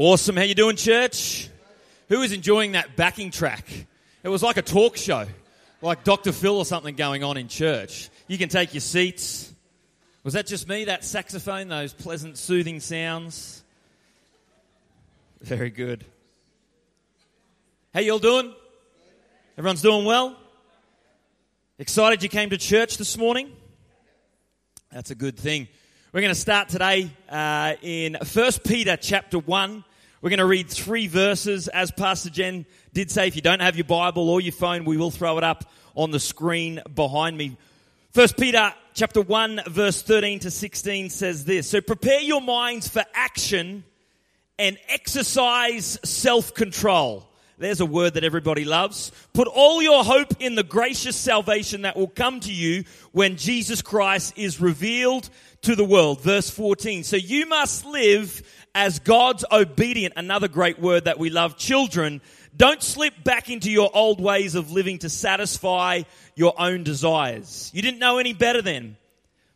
Awesome. How you doing, church? Who is enjoying that backing track? It was like a talk show, like Dr. Phil or something going on in church. You can take your seats. Was that just me, that saxophone, those pleasant, soothing sounds? Very good. How you all doing? Everyone's doing well? Excited you came to church this morning? That's a good thing. We're going to start today uh, in 1 Peter chapter 1. We're going to read three verses. As Pastor Jen did say, if you don't have your Bible or your phone, we will throw it up on the screen behind me. 1 Peter chapter 1 verse 13 to 16 says this. So prepare your minds for action and exercise self-control. There's a word that everybody loves. Put all your hope in the gracious salvation that will come to you when Jesus Christ is revealed to the world. Verse 14. So you must live as God's obedient, another great word that we love, children. Don't slip back into your old ways of living to satisfy your own desires. You didn't know any better then,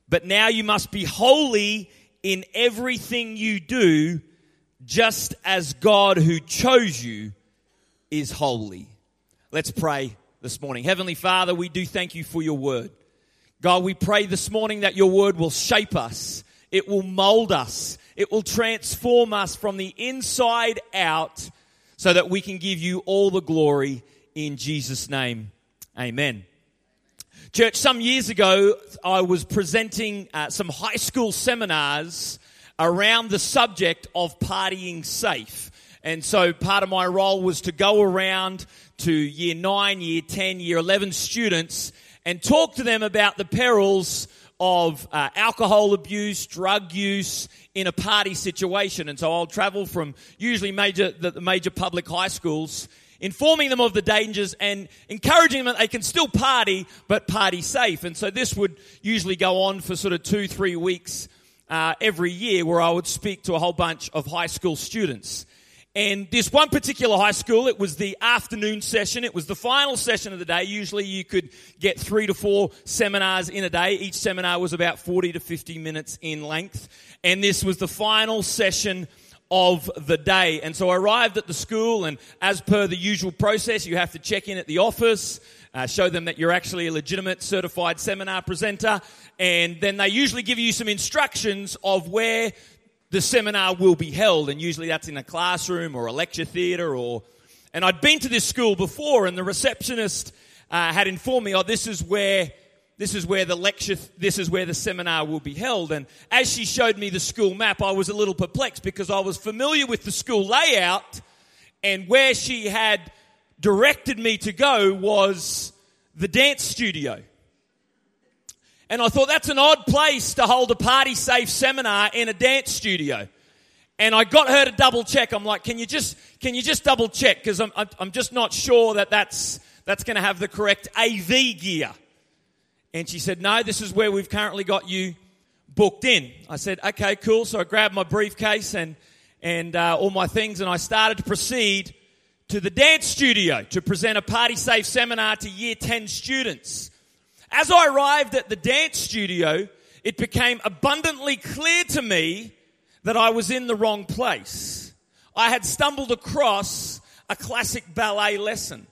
but now you must be holy in everything you do, just as God who chose you is holy. Let's pray this morning. Heavenly Father, we do thank you for your word. God, we pray this morning that your word will shape us. It will mold us. It will transform us from the inside out so that we can give you all the glory in Jesus' name. Amen. Church, some years ago, I was presenting uh, some high school seminars around the subject of partying safe. And so part of my role was to go around to year 9, year 10, year 11 students and talk to them about the perils of uh, alcohol abuse, drug use in a party situation. And so I'll travel from usually major, the, major public high schools, informing them of the dangers and encouraging them that they can still party, but party safe. And so this would usually go on for sort of two, three weeks uh, every year where I would speak to a whole bunch of high school students. And this one particular high school, it was the afternoon session. It was the final session of the day. Usually you could get three to four seminars in a day. Each seminar was about 40 to 50 minutes in length. And this was the final session of the day. And so I arrived at the school and as per the usual process, you have to check in at the office, uh, show them that you're actually a legitimate certified seminar presenter. And then they usually give you some instructions of where the seminar will be held, and usually that's in a classroom or a lecture theatre or. And I'd been to this school before, and the receptionist uh, had informed me, "Oh, this is where." This is where the lecture, this is where the seminar will be held. And as she showed me the school map, I was a little perplexed because I was familiar with the school layout and where she had directed me to go was the dance studio. And I thought that's an odd place to hold a party safe seminar in a dance studio. And I got her to double check. I'm like, can you just, can you just double check? Because I'm, I'm just not sure that that's, that's going to have the correct AV gear. And she said, no, this is where we've currently got you booked in. I said, okay, cool. So I grabbed my briefcase and, and uh, all my things and I started to proceed to the dance studio to present a party safe seminar to year 10 students. As I arrived at the dance studio, it became abundantly clear to me that I was in the wrong place. I had stumbled across a classic ballet lesson.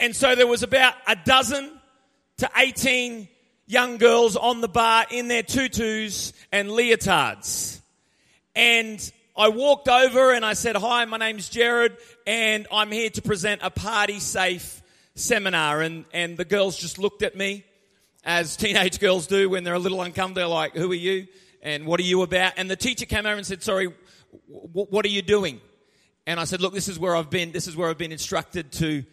And so there was about a dozen to 18 young girls on the bar in their tutus and leotards. And I walked over and I said, Hi, my name's Jared, and I'm here to present a party safe seminar and, and the girls just looked at me as teenage girls do when they're a little uncomfortable. They're like, who are you? And what are you about? And the teacher came over and said, sorry, what are you doing? And I said, look, this is where I've been, this is where I've been instructed to,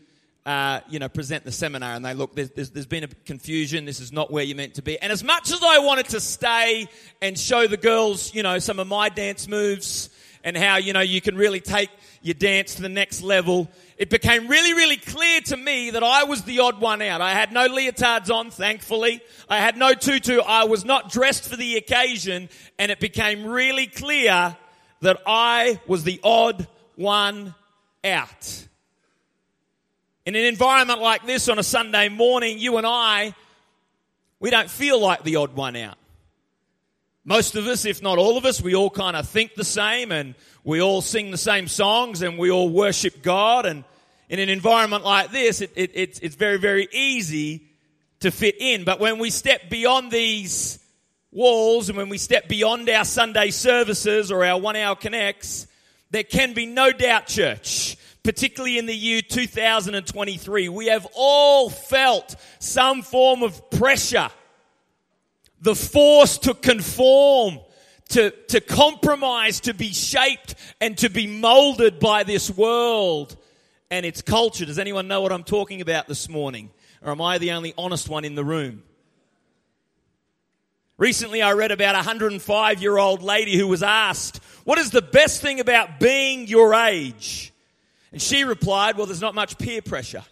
uh, you know, present the seminar. And they look, there's, there's, there's been a confusion. This is not where you're meant to be. And as much as I wanted to stay and show the girls, you know, some of my dance moves and how, you know, you can really take your dance to the next level, it became really, really clear to me that I was the odd one out. I had no leotards on, thankfully. I had no tutu. I was not dressed for the occasion. And it became really clear that I was the odd one out. In an environment like this on a Sunday morning, you and I, we don't feel like the odd one out. Most of us, if not all of us, we all kind of think the same and we all sing the same songs and we all worship God. And in an environment like this, it, it, it's, it's very, very easy to fit in. But when we step beyond these walls and when we step beyond our Sunday services or our one hour connects, there can be no doubt, church, particularly in the year 2023, we have all felt some form of pressure, the force to conform, to, to compromise, to be shaped and to be molded by this world and its culture. Does anyone know what I'm talking about this morning? Or am I the only honest one in the room? Recently, I read about a 105 year old lady who was asked, What is the best thing about being your age? And she replied, Well, there's not much peer pressure.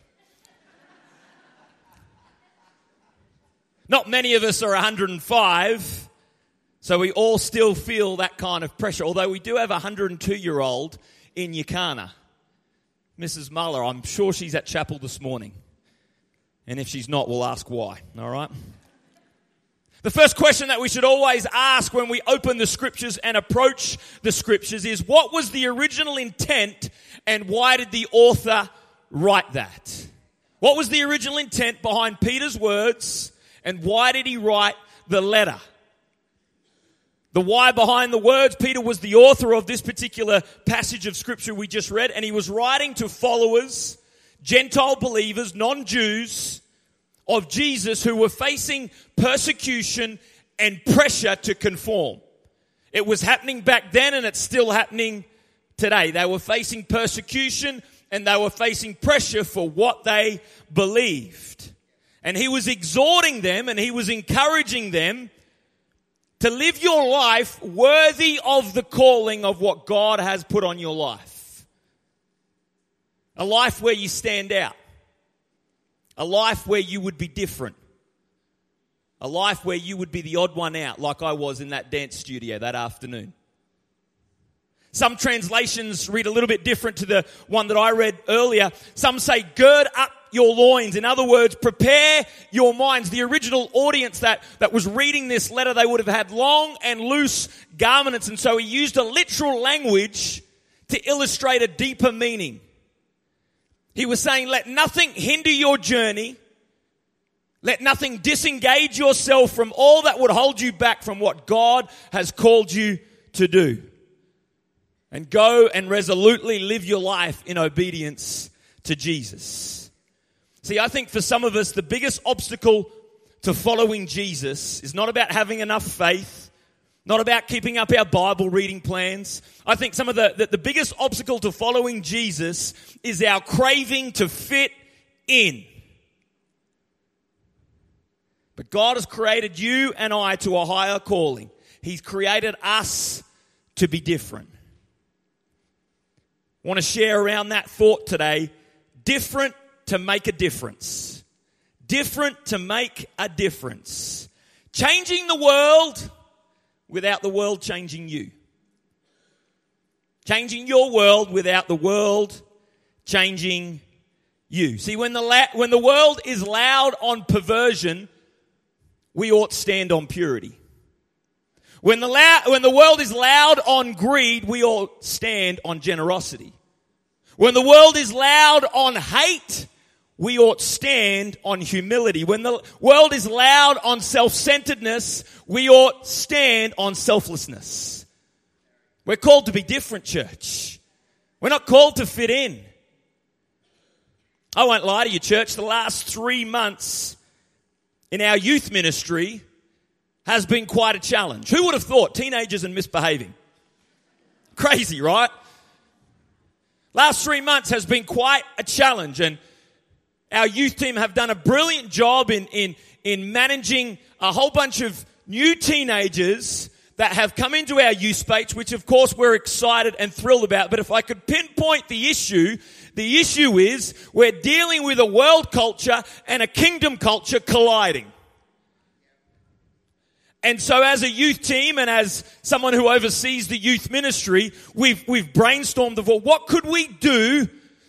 Not many of us are 105, so we all still feel that kind of pressure. Although we do have a 102 year old in Yakana, Mrs. Muller. I'm sure she's at chapel this morning. And if she's not, we'll ask why. All right? The first question that we should always ask when we open the scriptures and approach the scriptures is what was the original intent and why did the author write that? What was the original intent behind Peter's words and why did he write the letter? The why behind the words, Peter was the author of this particular passage of scripture we just read and he was writing to followers, Gentile believers, non-Jews, of Jesus who were facing persecution and pressure to conform. It was happening back then and it's still happening today. They were facing persecution and they were facing pressure for what they believed. And he was exhorting them and he was encouraging them to live your life worthy of the calling of what God has put on your life. A life where you stand out. A life where you would be different. A life where you would be the odd one out, like I was in that dance studio that afternoon. Some translations read a little bit different to the one that I read earlier. Some say, gird up your loins. In other words, prepare your minds. The original audience that, that was reading this letter, they would have had long and loose garments. And so he used a literal language to illustrate a deeper meaning. He was saying, let nothing hinder your journey. Let nothing disengage yourself from all that would hold you back from what God has called you to do. And go and resolutely live your life in obedience to Jesus. See, I think for some of us, the biggest obstacle to following Jesus is not about having enough faith not about keeping up our Bible reading plans. I think some of the, the, the, biggest obstacle to following Jesus is our craving to fit in. But God has created you and I to a higher calling. He's created us to be different. I want to share around that thought today. Different to make a difference. Different to make a difference. Changing the world without the world changing you. Changing your world without the world changing you. See, when the, la- when the world is loud on perversion, we ought stand on purity. When the, la- when the world is loud on greed, we ought stand on generosity. When the world is loud on hate, we ought stand on humility. When the world is loud on self-centeredness, we ought stand on selflessness. We're called to be different, church. We're not called to fit in. I won't lie to you, church. The last three months in our youth ministry has been quite a challenge. Who would have thought teenagers and misbehaving? Crazy, right? Last three months has been quite a challenge and our youth team have done a brilliant job in, in, in managing a whole bunch of new teenagers that have come into our youth space, which of course we're excited and thrilled about. But if I could pinpoint the issue, the issue is we're dealing with a world culture and a kingdom culture colliding. And so as a youth team and as someone who oversees the youth ministry, we've, we've brainstormed of well, what could we do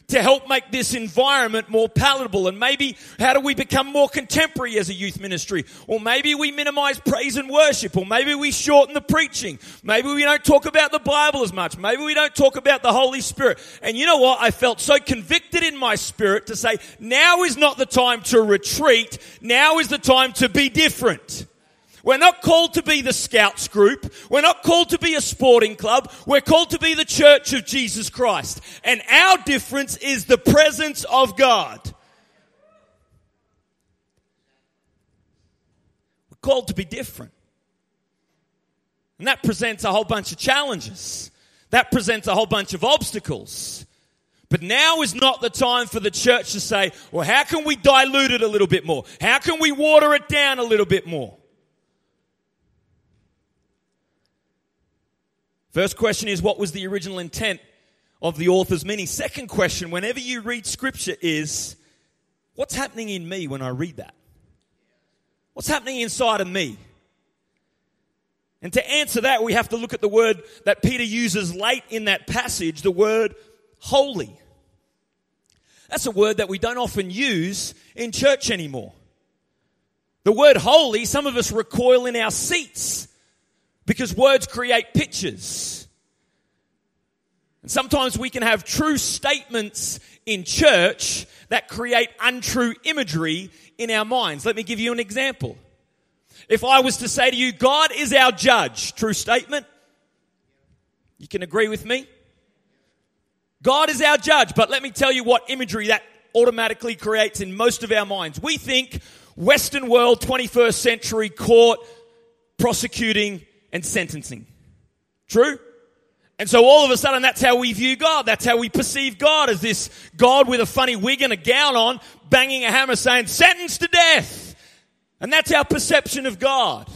to help make this environment more palatable? And maybe how do we become more contemporary as a youth ministry? Or maybe we minimize praise and worship, or maybe we shorten the preaching. Maybe we don't talk about the Bible as much. Maybe we don't talk about the Holy Spirit. And you know what? I felt so convicted in my spirit to say, now is not the time to retreat. Now is the time to be different. We're not called to be the scouts group. We're not called to be a sporting club. We're called to be the church of Jesus Christ. And our difference is the presence of God. We're called to be different. And that presents a whole bunch of challenges. That presents a whole bunch of obstacles. But now is not the time for the church to say, well, how can we dilute it a little bit more? How can we water it down a little bit more? First question is, what was the original intent of the author's meaning? Second question, whenever you read scripture, is, what's happening in me when I read that? What's happening inside of me? And to answer that, we have to look at the word that Peter uses late in that passage, the word holy. That's a word that we don't often use in church anymore. The word holy, some of us recoil in our seats because words create pictures. And sometimes we can have true statements in church that create untrue imagery in our minds. Let me give you an example. If I was to say to you, God is our judge, true statement, you can agree with me? God is our judge, but let me tell you what imagery that automatically creates in most of our minds. We think Western world, 21st century court, prosecuting and sentencing. True? And so all of a sudden that's how we view God. That's how we perceive God as this God with a funny wig and a gown on, banging a hammer saying, sentence to death. And that's our perception of God.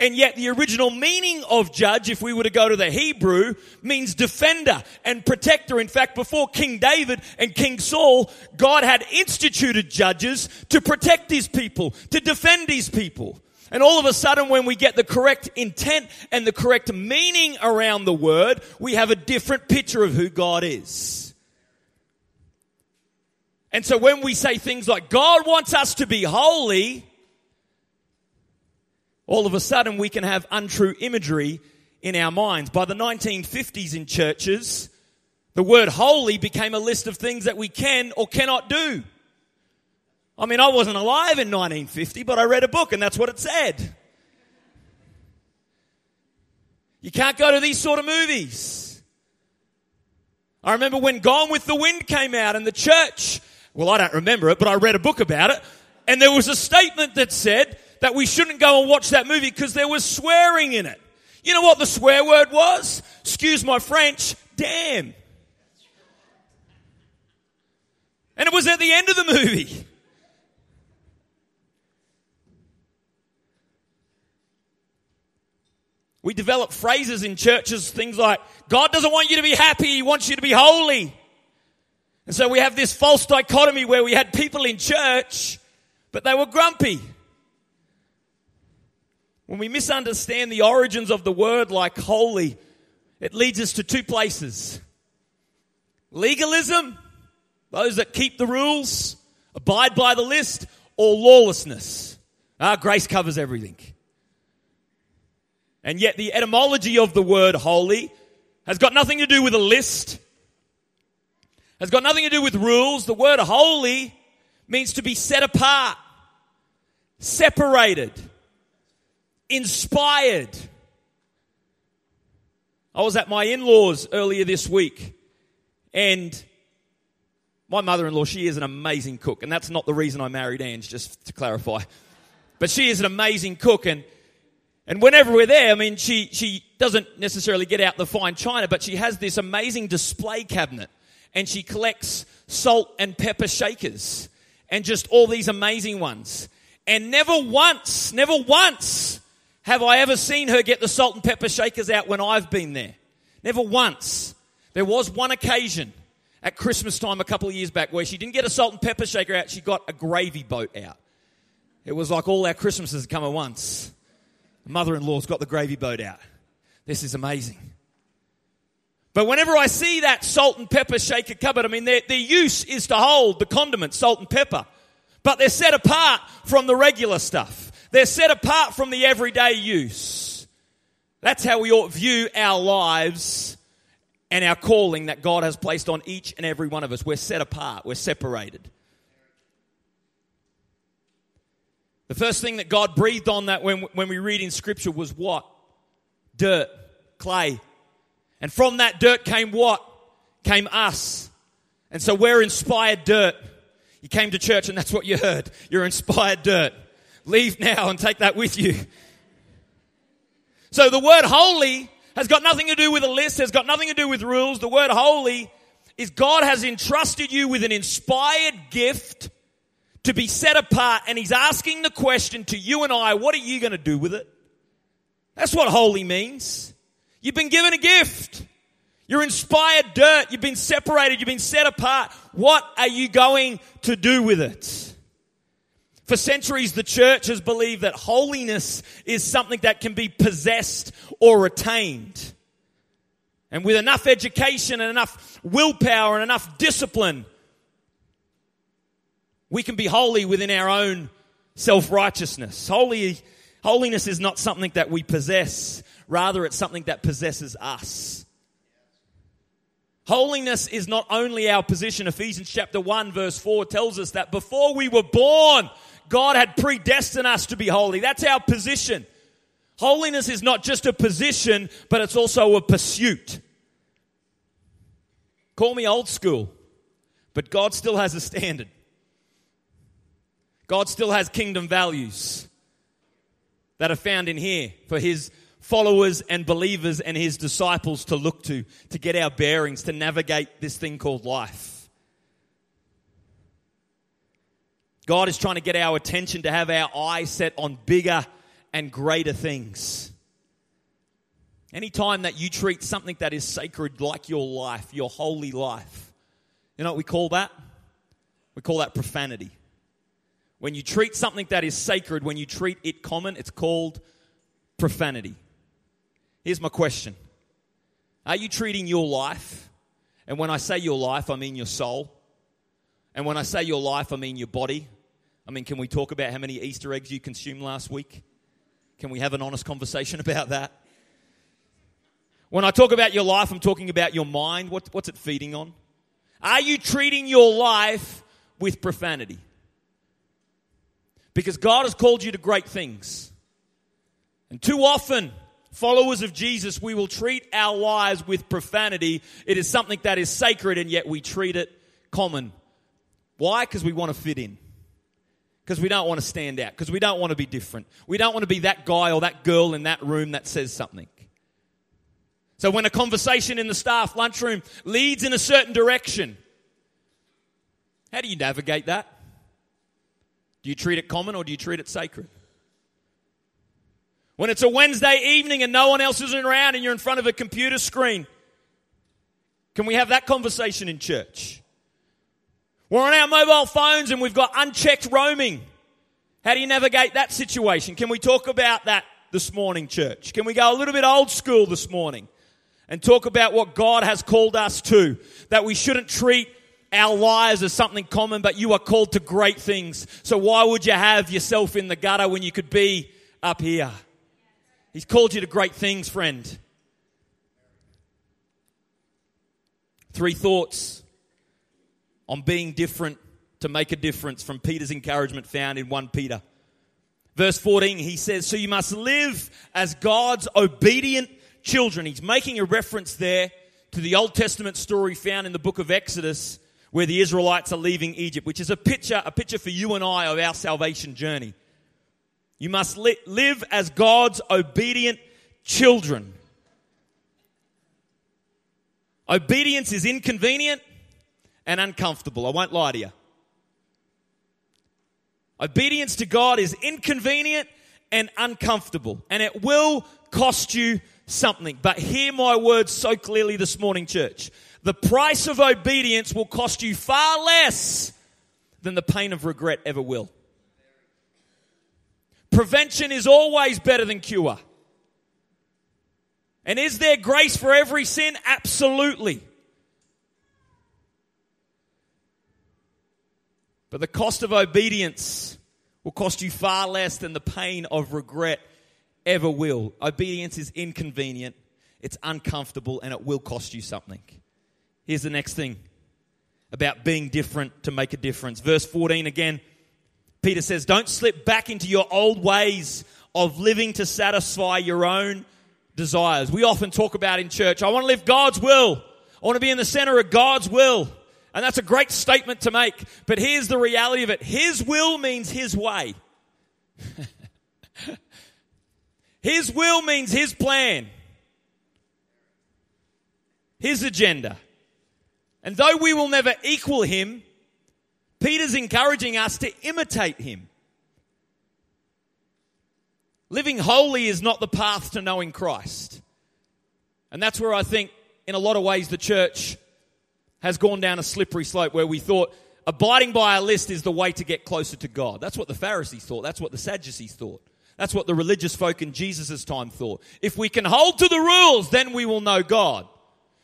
And yet the original meaning of judge, if we were to go to the Hebrew, means defender and protector. In fact, before King David and King Saul, God had instituted judges to protect his people, to defend his people. And all of a sudden, when we get the correct intent and the correct meaning around the word, we have a different picture of who God is. And so when we say things like, God wants us to be holy, all of a sudden we can have untrue imagery in our minds. By the 1950s in churches, the word holy became a list of things that we can or cannot do. I mean, I wasn't alive in 1950, but I read a book and that's what it said. You can't go to these sort of movies. I remember when Gone with the Wind came out and the church, well, I don't remember it, but I read a book about it. And there was a statement that said that we shouldn't go and watch that movie because there was swearing in it. You know what the swear word was? Excuse my French, damn. And it was at the end of the movie. We develop phrases in churches, things like, God doesn't want you to be happy, He wants you to be holy. And so we have this false dichotomy where we had people in church, but they were grumpy. When we misunderstand the origins of the word like holy, it leads us to two places. Legalism, those that keep the rules, abide by the list, or lawlessness. Our ah, grace covers everything. And yet the etymology of the word holy has got nothing to do with a list, has got nothing to do with rules. The word holy means to be set apart, separated, inspired. I was at my in-laws earlier this week and my mother-in-law, she is an amazing cook. And that's not the reason I married Ange, just to clarify. But she is an amazing cook and and whenever we're there, I mean, she, she doesn't necessarily get out the fine china, but she has this amazing display cabinet and she collects salt and pepper shakers and just all these amazing ones. And never once, never once have I ever seen her get the salt and pepper shakers out when I've been there. Never once. There was one occasion at Christmas time a couple of years back where she didn't get a salt and pepper shaker out, she got a gravy boat out. It was like all our Christmases come at once mother in law's got the gravy boat out. This is amazing. But whenever I see that salt and pepper shaker cupboard, I mean, their, their use is to hold the condiments, salt and pepper. But they're set apart from the regular stuff. They're set apart from the everyday use. That's how we ought view our lives and our calling that God has placed on each and every one of us. We're set apart. We're separated. The first thing that God breathed on that when, when we read in Scripture was what? Dirt, clay. And from that dirt came what? Came us. And so we're inspired dirt. You came to church and that's what you heard. You're inspired dirt. Leave now and take that with you. So the word holy has got nothing to do with a list, has got nothing to do with rules. The word holy is God has entrusted you with an inspired gift to be set apart and he's asking the question to you and I, what are you going to do with it? That's what holy means. You've been given a gift. You're inspired dirt. You've been separated. You've been set apart. What are you going to do with it? For centuries, the church has believed that holiness is something that can be possessed or attained. And with enough education and enough willpower and enough discipline, we can be holy within our own self-righteousness. Holy, holiness is not something that we possess. Rather, it's something that possesses us. Holiness is not only our position. Ephesians chapter 1 verse 4 tells us that before we were born, God had predestined us to be holy. That's our position. Holiness is not just a position, but it's also a pursuit. Call me old school, but God still has a standard. God still has kingdom values that are found in here for his followers and believers and his disciples to look to, to get our bearings, to navigate this thing called life. God is trying to get our attention to have our eyes set on bigger and greater things. Anytime that you treat something that is sacred like your life, your holy life, you know what we call that? We call that profanity. When you treat something that is sacred, when you treat it common, it's called profanity. Here's my question Are you treating your life, and when I say your life, I mean your soul, and when I say your life, I mean your body? I mean, can we talk about how many Easter eggs you consumed last week? Can we have an honest conversation about that? When I talk about your life, I'm talking about your mind. What, what's it feeding on? Are you treating your life with profanity? Because God has called you to great things. And too often, followers of Jesus, we will treat our lives with profanity. It is something that is sacred and yet we treat it common. Why? Because we want to fit in. Because we don't want to stand out. Because we don't want to be different. We don't want to be that guy or that girl in that room that says something. So when a conversation in the staff lunchroom leads in a certain direction, how do you navigate that? Do you treat it common or do you treat it sacred? When it's a Wednesday evening and no one else isn't around and you're in front of a computer screen, can we have that conversation in church? We're on our mobile phones and we've got unchecked roaming. How do you navigate that situation? Can we talk about that this morning, church? Can we go a little bit old school this morning and talk about what God has called us to? That we shouldn't treat our lives as something common, but you are called to great things. So why would you have yourself in the gutter when you could be up here? He's called you to great things, friend. Three thoughts on being different to make a difference from Peter's encouragement found in 1 Peter. Verse 14, he says, So you must live as God's obedient children. He's making a reference there to the Old Testament story found in the book of Exodus where the Israelites are leaving Egypt, which is a picture, a picture for you and I of our salvation journey. You must li- live as God's obedient children. Obedience is inconvenient and uncomfortable. I won't lie to you. Obedience to God is inconvenient and uncomfortable, and it will cost you something. But hear my words so clearly this morning, church. The price of obedience will cost you far less than the pain of regret ever will. Prevention is always better than cure. And is there grace for every sin? Absolutely. But the cost of obedience will cost you far less than the pain of regret ever will. Obedience is inconvenient, it's uncomfortable, and it will cost you something. Here's the next thing about being different to make a difference. Verse 14 again, Peter says, Don't slip back into your old ways of living to satisfy your own desires. We often talk about in church, I want to live God's will. I want to be in the center of God's will. And that's a great statement to make. But here's the reality of it His will means His way. his will means His plan, His agenda. And though we will never equal Him, Peter's encouraging us to imitate Him. Living holy is not the path to knowing Christ. And that's where I think, in a lot of ways, the church has gone down a slippery slope where we thought abiding by a list is the way to get closer to God. That's what the Pharisees thought. That's what the Sadducees thought. That's what the religious folk in Jesus' time thought. If we can hold to the rules, then we will know God.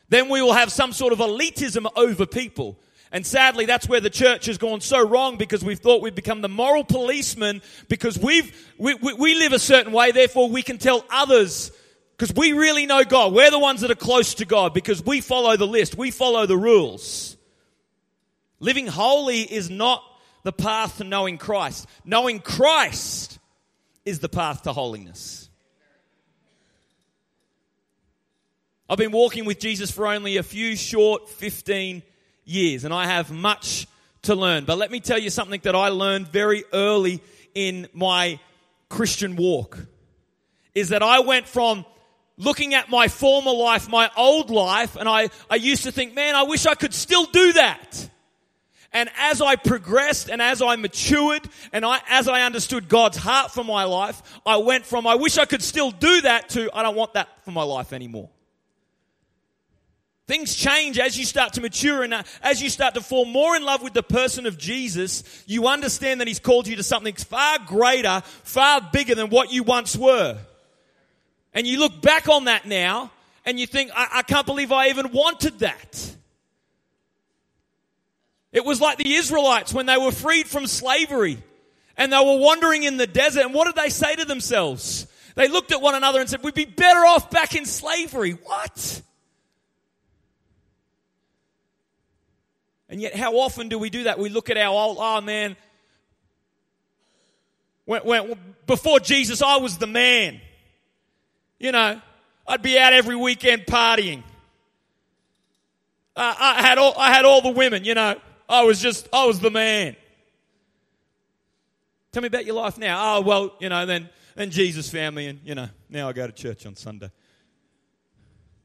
Then we will have some sort of elitism over people. And sadly, that's where the church has gone so wrong because we've thought we've become the moral policeman because we've, we, we, we live a certain way, therefore we can tell others because we really know God. We're the ones that are close to God because we follow the list. We follow the rules. Living holy is not the path to knowing Christ. Knowing Christ is the path to holiness. I've been walking with Jesus for only a few short 15 years, and I have much to learn. But let me tell you something that I learned very early in my Christian walk is that I went from looking at my former life, my old life, and I, I used to think, man, I wish I could still do that. And as I progressed and as I matured and I, as I understood God's heart for my life, I went from, I wish I could still do that to, I don't want that for my life anymore. Things change as you start to mature and uh, as you start to fall more in love with the person of Jesus, you understand that He's called you to something far greater, far bigger than what you once were. And you look back on that now and you think, I, I can't believe I even wanted that. It was like the Israelites when they were freed from slavery and they were wandering in the desert. And what did they say to themselves? They looked at one another and said, We'd be better off back in slavery. What? And yet, how often do we do that? We look at our old, oh man, when, when, before Jesus, I was the man. You know, I'd be out every weekend partying. Uh, I had all, I had all the women, you know. I was just, I was the man. Tell me about your life now. Oh, well, you know, then, then Jesus me and, you know, now I go to church on Sunday.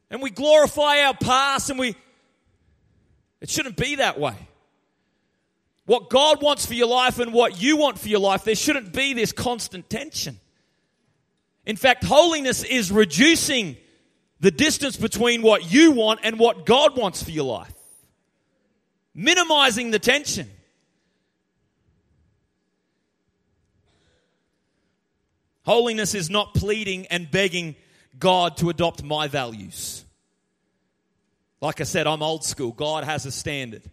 And we glorify our past and we, it shouldn't be that way. What God wants for your life and what you want for your life, there shouldn't be this constant tension. In fact, holiness is reducing the distance between what you want and what God wants for your life, minimizing the tension. Holiness is not pleading and begging God to adopt my values. Like I said, I'm old school. God has a standard.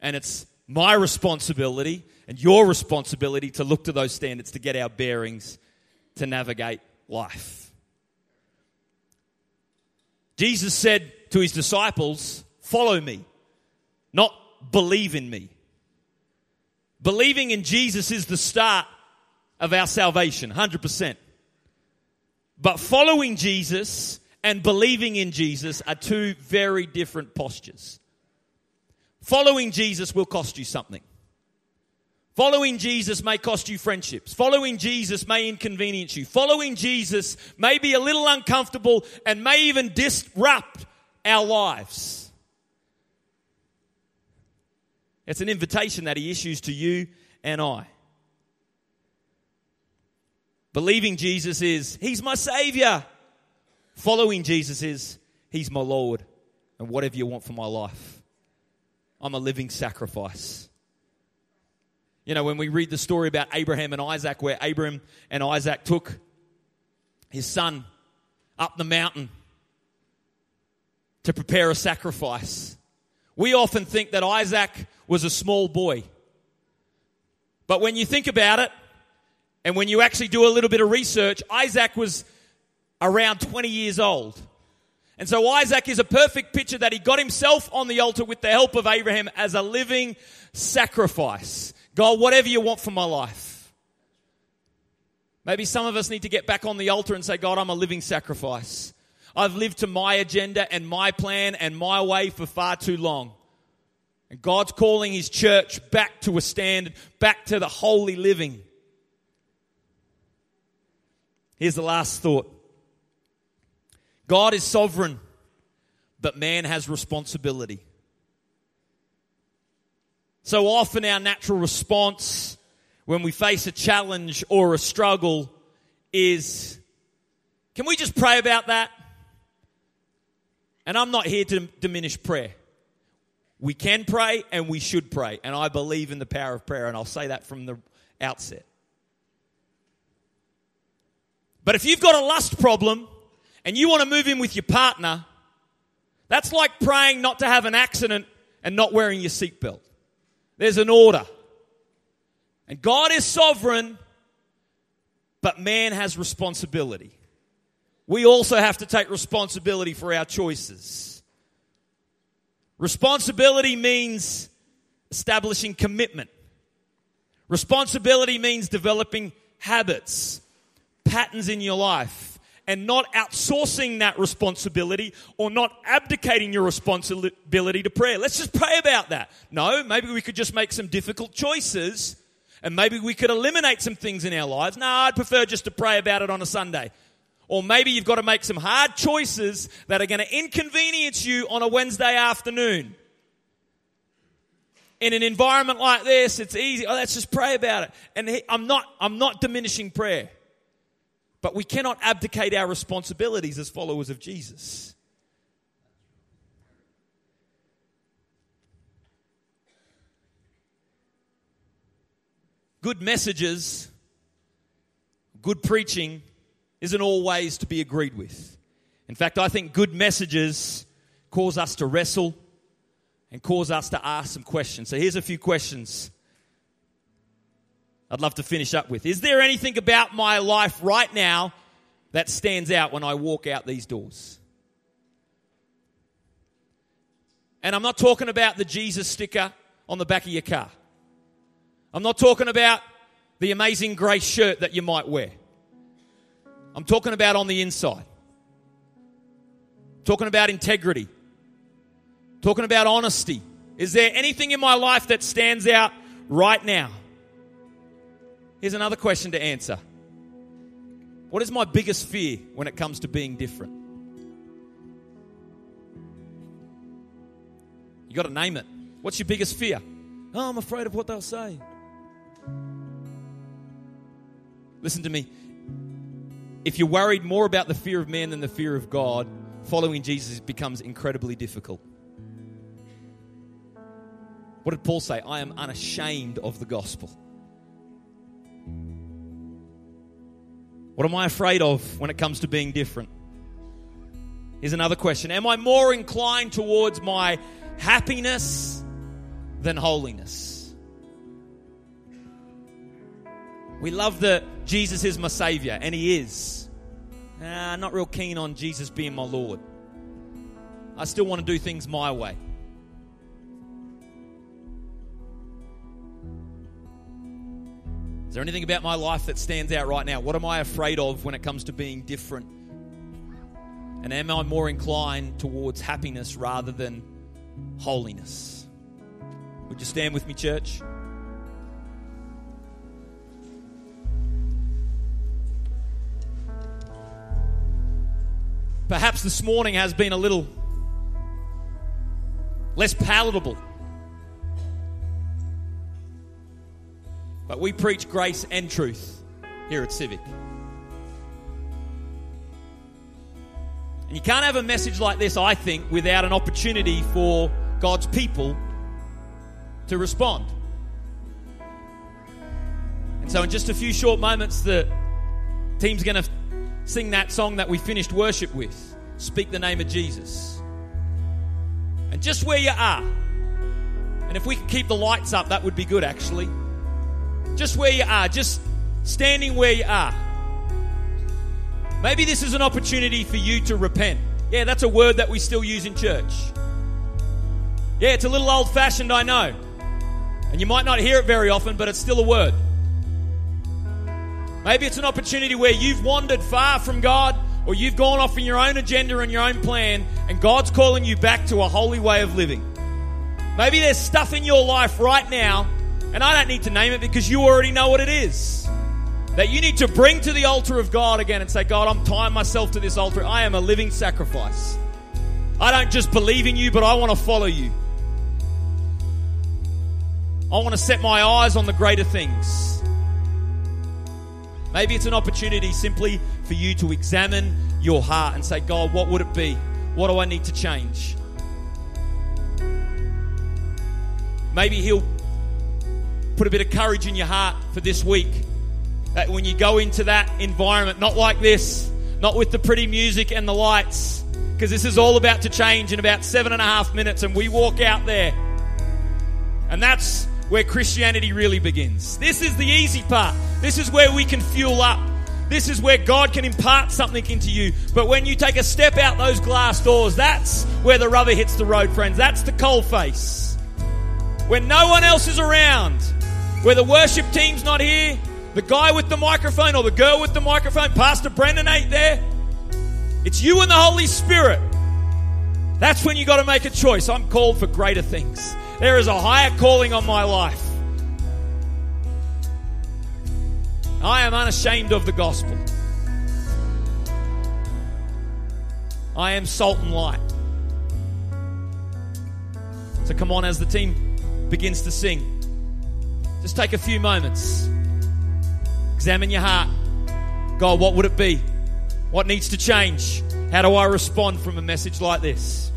And it's my responsibility and your responsibility to look to those standards to get our bearings to navigate life. Jesus said to his disciples, Follow me, not believe in me. Believing in Jesus is the start of our salvation, 100%. But following Jesus and believing in Jesus are two very different postures. Following Jesus will cost you something. Following Jesus may cost you friendships. Following Jesus may inconvenience you. Following Jesus may be a little uncomfortable and may even disrupt our lives. It's an invitation that he issues to you and I. Believing Jesus is, He's my Savior. Following Jesus is, He's my Lord, and whatever you want for my life. I'm a living sacrifice. You know, when we read the story about Abraham and Isaac, where Abraham and Isaac took his son up the mountain to prepare a sacrifice. We often think that Isaac was a small boy. But when you think about it, and when you actually do a little bit of research, Isaac was around 20 years old. And so Isaac is a perfect picture that he got himself on the altar with the help of Abraham as a living sacrifice. God, whatever you want for my life. Maybe some of us need to get back on the altar and say, God, I'm a living sacrifice. I've lived to my agenda and my plan and my way for far too long. And God's calling his church back to a standard, back to the holy living. Here's the last thought God is sovereign, but man has responsibility. So often, our natural response when we face a challenge or a struggle is can we just pray about that? And I'm not here to diminish prayer. We can pray and we should pray. And I believe in the power of prayer, and I'll say that from the outset. But if you've got a lust problem and you want to move in with your partner, that's like praying not to have an accident and not wearing your seatbelt. There's an order. And God is sovereign, but man has responsibility. We also have to take responsibility for our choices. Responsibility means establishing commitment. Responsibility means developing habits, patterns in your life and not outsourcing that responsibility or not abdicating your responsibility to prayer. Let's just pray about that. No, maybe we could just make some difficult choices and maybe we could eliminate some things in our lives. No, I'd prefer just to pray about it on a Sunday. Or maybe you've got to make some hard choices that are going to inconvenience you on a Wednesday afternoon. In an environment like this, it's easy. Oh, let's just pray about it. And I'm not, I'm not diminishing prayer. But we cannot abdicate our responsibilities as followers of Jesus. Good messages, good preaching isn't always to be agreed with. In fact, I think good messages cause us to wrestle and cause us to ask some questions. So here's a few questions I'd love to finish up with. Is there anything about my life right now that stands out when I walk out these doors? And I'm not talking about the Jesus sticker on the back of your car. I'm not talking about the amazing grace shirt that you might wear. I'm talking about on the inside. Talking about integrity. Talking about honesty. Is there anything in my life that stands out right now? Here's another question to answer What is my biggest fear when it comes to being different? You got to name it. What's your biggest fear? Oh, I'm afraid of what they'll say. Listen to me. If you're worried more about the fear of man than the fear of God, following Jesus becomes incredibly difficult. What did Paul say? I am unashamed of the gospel. What am I afraid of when it comes to being different? Here's another question Am I more inclined towards my happiness than holiness? We love that Jesus is my Savior, and He is. Uh, not real keen on Jesus being my Lord. I still want to do things my way. Is there anything about my life that stands out right now? What am I afraid of when it comes to being different? And am I more inclined towards happiness rather than holiness? Would you stand with me, church? Perhaps this morning has been a little less palatable But we preach grace and truth here at Civic. And you can't have a message like this, I think, without an opportunity for God's people to respond. And so, in just a few short moments, the team's going to sing that song that we finished worship with Speak the name of Jesus. And just where you are, and if we could keep the lights up, that would be good actually. Just where you are, just standing where you are. Maybe this is an opportunity for you to repent. Yeah, that's a word that we still use in church. Yeah, it's a little old fashioned, I know. And you might not hear it very often, but it's still a word. Maybe it's an opportunity where you've wandered far from God or you've gone off in your own agenda and your own plan, and God's calling you back to a holy way of living. Maybe there's stuff in your life right now, and I don't need to name it because you already know what it is. That you need to bring to the altar of God again and say, God, I'm tying myself to this altar. I am a living sacrifice. I don't just believe in you, but I want to follow you. I want to set my eyes on the greater things. Maybe it's an opportunity simply for you to examine your heart and say, God, what would it be? What do I need to change? Maybe He'll put a bit of courage in your heart for this week. That when you go into that environment, not like this, not with the pretty music and the lights, because this is all about to change in about seven and a half minutes, and we walk out there. And that's where Christianity really begins. This is the easy part. This is where we can fuel up. This is where God can impart something into you. But when you take a step out those glass doors, that's where the rubber hits the road, friends. That's the coal face. When no one else is around, where the worship team's not here, the guy with the microphone or the girl with the microphone, Pastor Brendan ain't there. It's you and the Holy Spirit. That's when you got to make a choice. I'm called for greater things. There is a higher calling on my life. I am unashamed of the gospel. I am salt and light. So come on, as the team begins to sing, just take a few moments. Examine your heart. God, what would it be? What needs to change? How do I respond from a message like this?